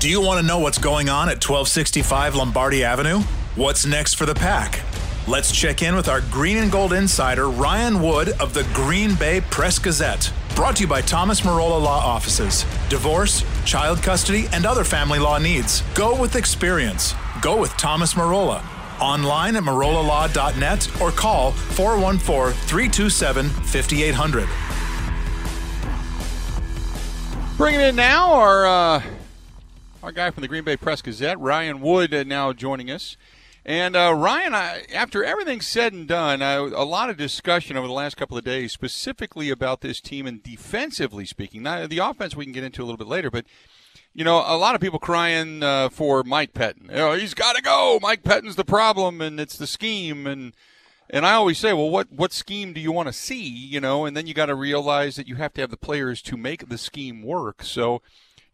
Do you want to know what's going on at 1265 Lombardi Avenue? What's next for the pack? Let's check in with our green and gold insider, Ryan Wood of the Green Bay Press Gazette. Brought to you by Thomas Marola Law Offices. Divorce, child custody, and other family law needs. Go with experience. Go with Thomas Marola. Online at marolalaw.net or call 414 327 5800. Bringing it in now our uh, our guy from the Green Bay Press Gazette, Ryan Wood, uh, now joining us. And uh, Ryan, I, after everything's said and done, I, a lot of discussion over the last couple of days, specifically about this team and defensively speaking. Now, the offense we can get into a little bit later, but you know, a lot of people crying uh, for Mike Pettine. You know, he's got to go. Mike Pettine's the problem, and it's the scheme. And and I always say, well, what what scheme do you want to see? You know, and then you got to realize that you have to have the players to make the scheme work. So,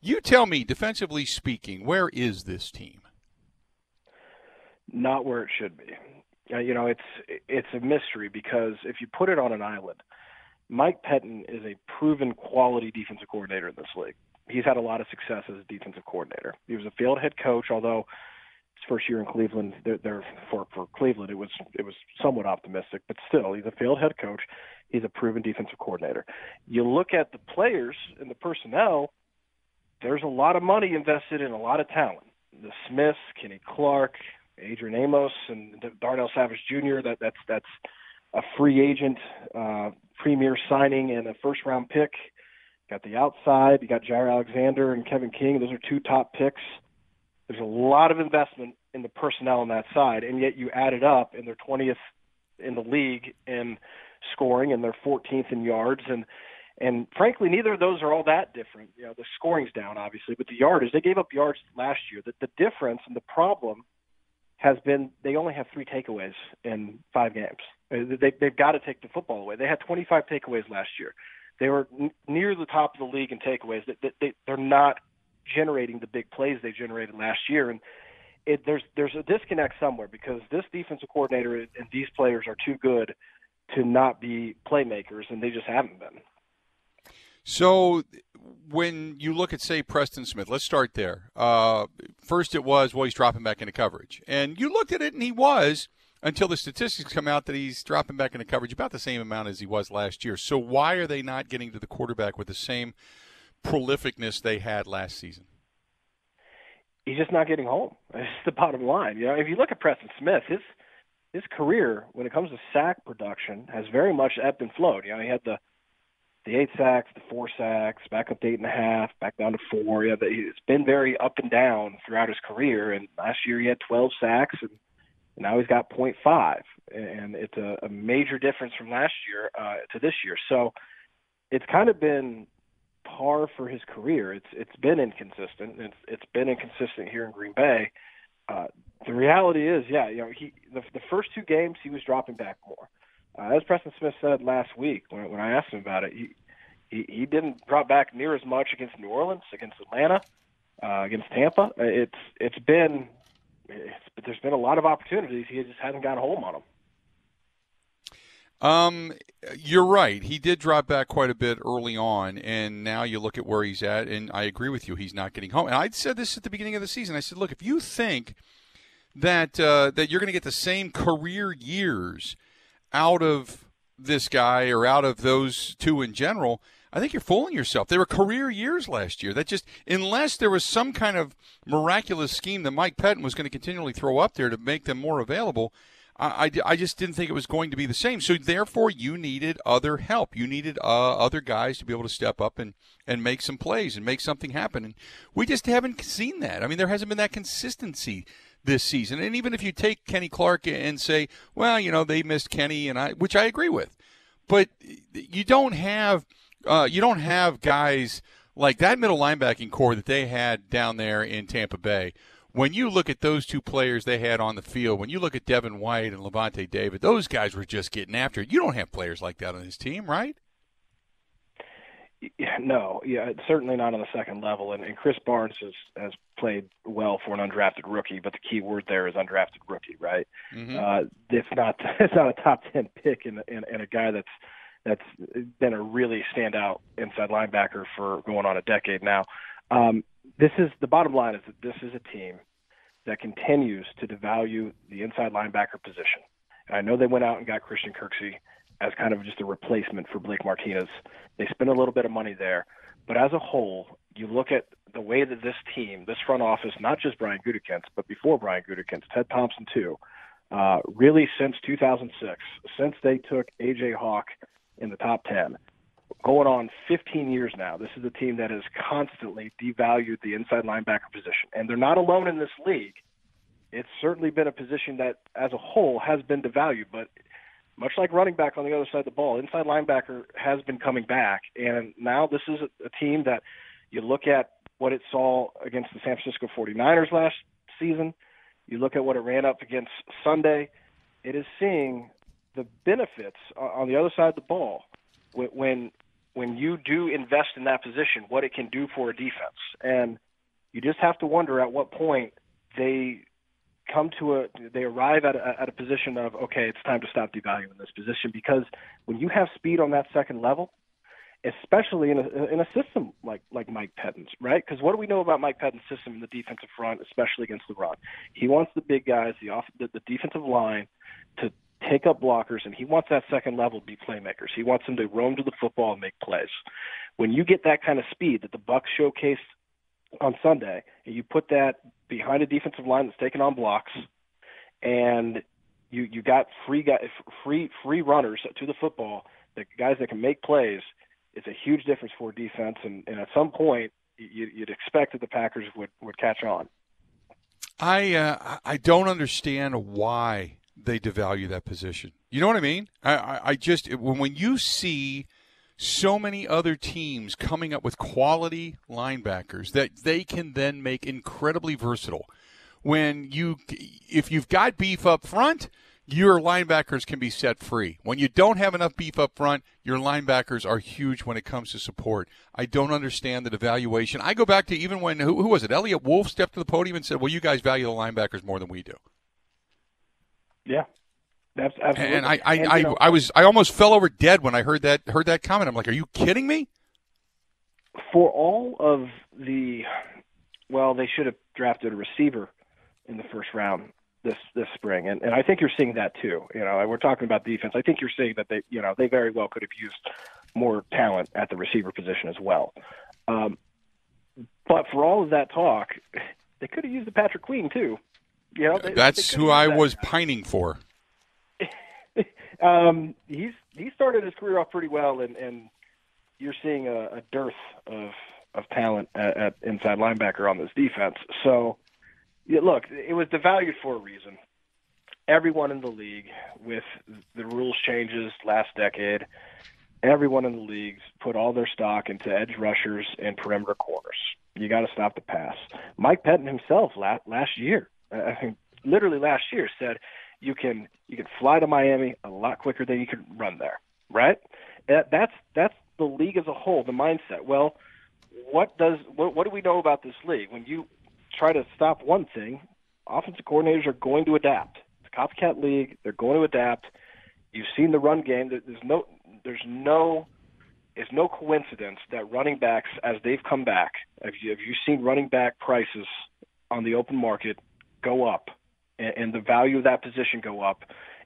you tell me, defensively speaking, where is this team? not where it should be. Uh, you know, it's it's a mystery because if you put it on an island, Mike Pettine is a proven quality defensive coordinator in this league. He's had a lot of success as a defensive coordinator. He was a failed head coach, although his first year in Cleveland, they're, they're for for Cleveland, it was it was somewhat optimistic, but still, he's a failed head coach. He's a proven defensive coordinator. You look at the players and the personnel. There's a lot of money invested in a lot of talent. The Smiths, Kenny Clark, Adrian Amos and Darnell Savage Jr. That that's that's a free agent uh, premier signing and a first round pick. Got the outside. You got Jaire Alexander and Kevin King. Those are two top picks. There's a lot of investment in the personnel on that side, and yet you add it up, and they're 20th in the league in scoring, and they're 14th in yards, and and frankly, neither of those are all that different. You know, the scoring's down obviously, but the yardage they gave up yards last year. That the difference and the problem has been they only have three takeaways in five games. Uh, they, they've got to take the football away. They had 25 takeaways last year. They were n- near the top of the league in takeaways. They, they, they're not generating the big plays they generated last year, and it, there's there's a disconnect somewhere because this defensive coordinator and these players are too good to not be playmakers, and they just haven't been. So, when you look at, say, Preston Smith, let's start there. Uh, first, it was, well, he's dropping back into coverage. And you looked at it, and he was until the statistics come out that he's dropping back into coverage about the same amount as he was last year. So, why are they not getting to the quarterback with the same prolificness they had last season? He's just not getting home. It's the bottom line. You know, if you look at Preston Smith, his his career when it comes to sack production has very much ebbed and flowed. You know, he had the the eight sacks, the four sacks, back up to eight and a half, back down to four. Yeah, it's been very up and down throughout his career. And last year he had 12 sacks, and now he's got .5, and it's a, a major difference from last year uh, to this year. So it's kind of been par for his career. It's it's been inconsistent. It's it's been inconsistent here in Green Bay. Uh, the reality is, yeah, you know, he the, the first two games he was dropping back more. Uh, as Preston Smith said last week when, when I asked him about it, he, he he didn't drop back near as much against New Orleans, against Atlanta, uh, against Tampa. It's it's been it's, there's been a lot of opportunities. He just hasn't got home on them. Um, you're right. He did drop back quite a bit early on, and now you look at where he's at, and I agree with you. He's not getting home. And I said this at the beginning of the season. I said, look, if you think that uh, that you're going to get the same career years out of this guy or out of those two in general, I think you're fooling yourself. They were career years last year. That just unless there was some kind of miraculous scheme that Mike Pettine was going to continually throw up there to make them more available, I, I, I, just didn't think it was going to be the same. So therefore, you needed other help. You needed uh, other guys to be able to step up and, and make some plays and make something happen. And we just haven't seen that. I mean, there hasn't been that consistency this season. And even if you take Kenny Clark and say, well, you know, they missed Kenny, and I, which I agree with, but you don't have uh, you don't have guys like that middle linebacking core that they had down there in Tampa Bay when you look at those two players they had on the field, when you look at Devin White and Lavonte David, those guys were just getting after it. You don't have players like that on this team, right? No, yeah, certainly not on the second level. And, and Krys Barnes has has played well for an undrafted rookie, but the key word there is undrafted rookie, right? Mm-hmm. Uh, it's not it's not a top ten pick and and, and a guy that's that's been a really standout inside linebacker for going on a decade now. Um, this is the bottom line is that this is a team that continues to devalue the inside linebacker position. And I know they went out and got Christian Kirksey as kind of just a replacement for Blake Martinez. They spent a little bit of money there, but as a whole, you look at the way that this team, this front office, not just Brian Gutekunst, but before Brian Gutekunst, Ted Thompson too, uh, really since 2006, since they took AJ Hawk in the top 10, going on 15 years now. This is a team that has constantly devalued the inside linebacker position, and they're not alone in this league. It's certainly been a position that, as a whole, has been devalued. But much like running back on the other side of the ball, inside linebacker has been coming back, and now this is a, team that you look at what it saw against the San Francisco 49ers last season. You look at what it ran up against Sunday. It is seeing the benefits on the other side of the ball when when you do invest in that position, what it can do for a defense. And you just have to wonder at what point they come to a they arrive at a, at a position of okay, it's time to stop devaluing this position because when you have speed on that second level, especially in a in a system like like Mike Pettine's, right? Because what do we know about Mike Pettine's system in the defensive front, especially against run? He wants the big guys, the off the, the defensive line, to take up blockers, and he wants that second level to be playmakers. He wants them to roam to the football and make plays. When you get that kind of speed that the Bucks showcased on Sunday, and you put that behind a defensive line that's taking on blocks, and you you got free guy, free free runners to the football, the guys that can make plays. It's a huge difference for defense, and, and at some point, you, you'd expect that the Packers would would catch on. I uh, I don't understand why they devalue that position. You know what I mean? I, I, I just when when you see so many other teams coming up with quality linebackers that they can then make incredibly versatile. When you if you've got beef up front, your linebackers can be set free. When you don't have enough beef up front, your linebackers are huge when it comes to support. I don't understand the devaluation. I go back to even when who, who was it? Eliot Wolf stepped to the podium and said, "Well, you guys value the linebackers more than we do." Yeah. That's absolutely. And I, I, and, I, know, I was, I almost fell over dead when I heard that, heard that comment. I'm like, are you kidding me? For all of the, well, they should have drafted a receiver in the first round this this spring, and and I think you're seeing that too. You know, we're talking about defense. I think you're seeing that they, you know, they very well could have used more talent at the receiver position as well. Um, but for all of that talk, they could have used the Patrick Queen too. You know, they, that's they who I was pining for. um, he's he started his career off pretty well, and and you're seeing a, a dearth of of talent at, at inside linebacker on this defense. So, yeah, look, it was devalued for a reason. Everyone in the league, with the rules changes last decade, everyone in the leagues put all their stock into edge rushers and perimeter corners. You got to stop the pass. Mike Pettine himself last, last year I think literally last year said you can you can fly to Miami a lot quicker than you can run there, right? That, that's that's the league as a whole, the mindset. Well, what does what, what do we know about this league? When you try to stop one thing, offensive coordinators are going to adapt. It's a copycat league; they're going to adapt. You've seen the run game. There's no there's no it's no coincidence that running backs, as they've come back, have you, have you seen running back prices on the open market go up and, and the value of that position go up,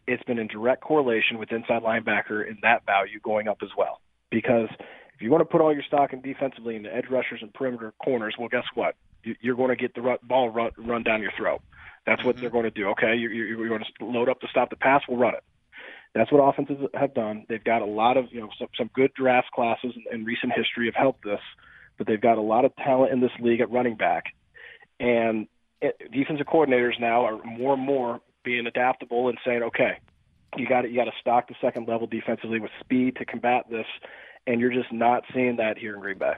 it's been in direct correlation with inside linebacker and that value going up as well. Because if you want to put all your stock in defensively in the edge rushers and perimeter corners, well, guess what? You're going to get the ball run, run down your throat. That's what mm-hmm. they're going to do. Okay, you're, you're going to load up to stop the pass. We'll run it. That's what offenses have done. They've got a lot of you know some, some good draft classes in, in recent history have helped this, but they've got a lot of talent in this league at running back, and defensive coordinators now are more and more being adaptable and saying, okay, you got you got to stock the second level defensively with speed to combat this, and you're just not seeing that here in Green Bay.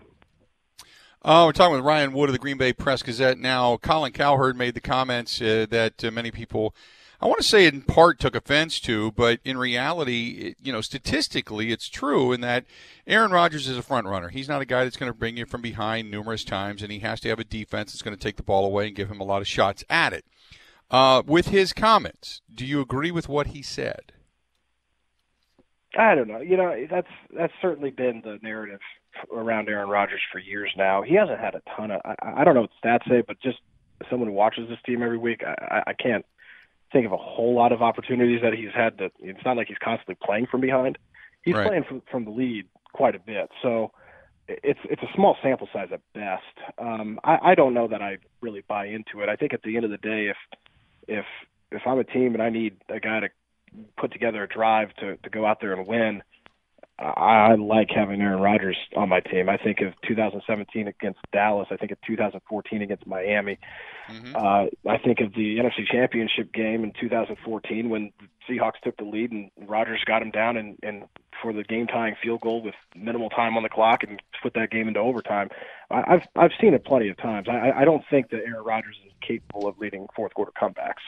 Oh, we're talking with Ryan Wood of the Green Bay Press Gazette. Now, Colin Cowherd made the comments uh, that uh, many people, I want to say, in part took offense to, but in reality, you know, statistically, it's true in that Aaron Rodgers is a front runner. He's not a guy that's going to bring you from behind numerous times, and he has to have a defense that's going to take the ball away and give him a lot of shots at it. Uh, with his comments, do you agree with what he said? I don't know. You know, that's that's certainly been the narrative around Aaron Rodgers for years now. He hasn't had a ton of. I, I don't know what stats say, but just someone who watches this team every week, I, I can't think of a whole lot of opportunities that he's had. To, it's not like he's constantly playing from behind. He's right. playing from, from the lead quite a bit. So it's it's a small sample size at best. Um, I, I don't know that I really buy into it. I think at the end of the day, if if if I'm a team and I need a guy to put together a drive to to go out there and win, I like having Aaron Rodgers on my team. I think of 2017 against Dallas. I think of 2014 against Miami. Mm-hmm. Uh, I think of the NFC Championship game in 2014 when the Seahawks took the lead and Rodgers got him down and, and for the game tying field goal with minimal time on the clock and put that game into overtime. I, I've I've seen it plenty of times. I, I don't think that Aaron Rodgers is capable of leading fourth quarter comebacks.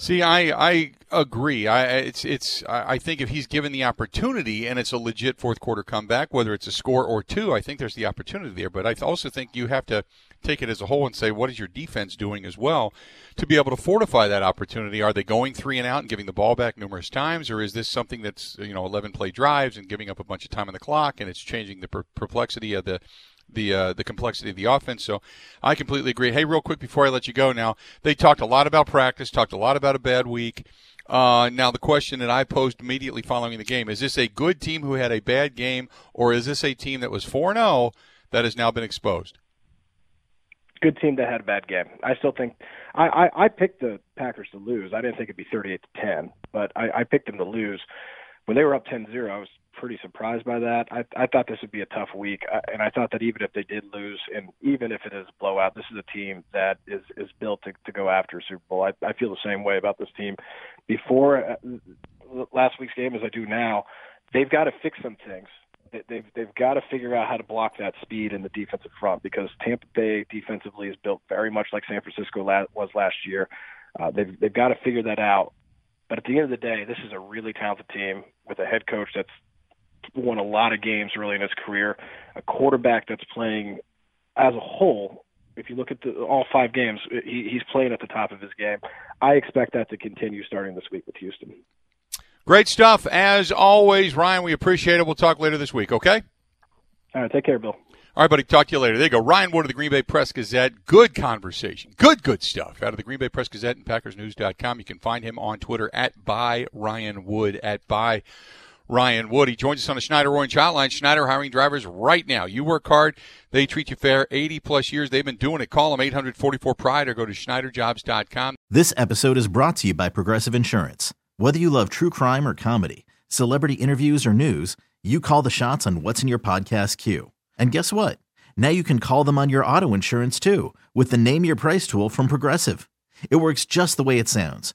See, I, I agree. I it's it's I think if he's given the opportunity and it's a legit fourth quarter comeback, whether it's a score or two, I think there's the opportunity there. But I also think you have to take it as a whole and say what is your defense doing as well to be able to fortify that opportunity. Are they going three and out and giving the ball back numerous times, or is this something that's you know 11 play drives and giving up a bunch of time on the clock and it's changing the perplexity of the the uh, the complexity of the offense. So I completely agree. Hey, real quick before I let you go, now they talked a lot about practice, talked a lot about a bad week. Uh, now the question that I posed immediately following the game is: This a good team who had a bad game, or is this a team that was four zero oh that has now been exposed? Good team that had a bad game. I still think I, I, I picked the Packers to lose. I didn't think it'd be thirty-eight to ten, but I, I picked them to lose when they were up 10-0. I was pretty surprised by that. I, I thought this would be a tough week, and I thought that even if they did lose, and even if it is a blowout, this is a team that is is built to, to go after a Super Bowl. I, I feel the same way about this team. Before uh, last week's game, as I do now, they've got to fix some things. They've they've got to figure out how to block that speed in the defensive front because Tampa Bay defensively is built very much like San Francisco was last year. Uh, they've they've got to figure that out. But at the end of the day, this is a really talented team with a head coach that's won a lot of games early in his career, a quarterback that's playing as a whole. If you look at the, all five games, he, he's playing at the top of his game. I expect that to continue starting this week with Houston. Great stuff as always, Ryan. We appreciate it. We'll talk later this week. Okay. All right. Take care, Bill. All right, buddy. Talk to you later. There you go. Ryan Wood of the Green Bay Press Gazette. Good conversation. Good, good stuff out of the Green Bay Press Gazette and PackersNews.com. You can find him on Twitter at by Ryan Wood at by Ryan Wood. He joins us on the Schneider Orange Hotline. Schneider hiring drivers right now. You work hard, they treat you fair. 80 plus years they've been doing it. Call them 844 Pride or go to SchneiderJobs.com. This episode is brought to you by Progressive Insurance. Whether you love true crime or comedy, celebrity interviews or news, you call the shots on what's in your podcast queue. And guess what? Now you can call them on your auto insurance too with the Name Your Price tool from Progressive. It works just the way it sounds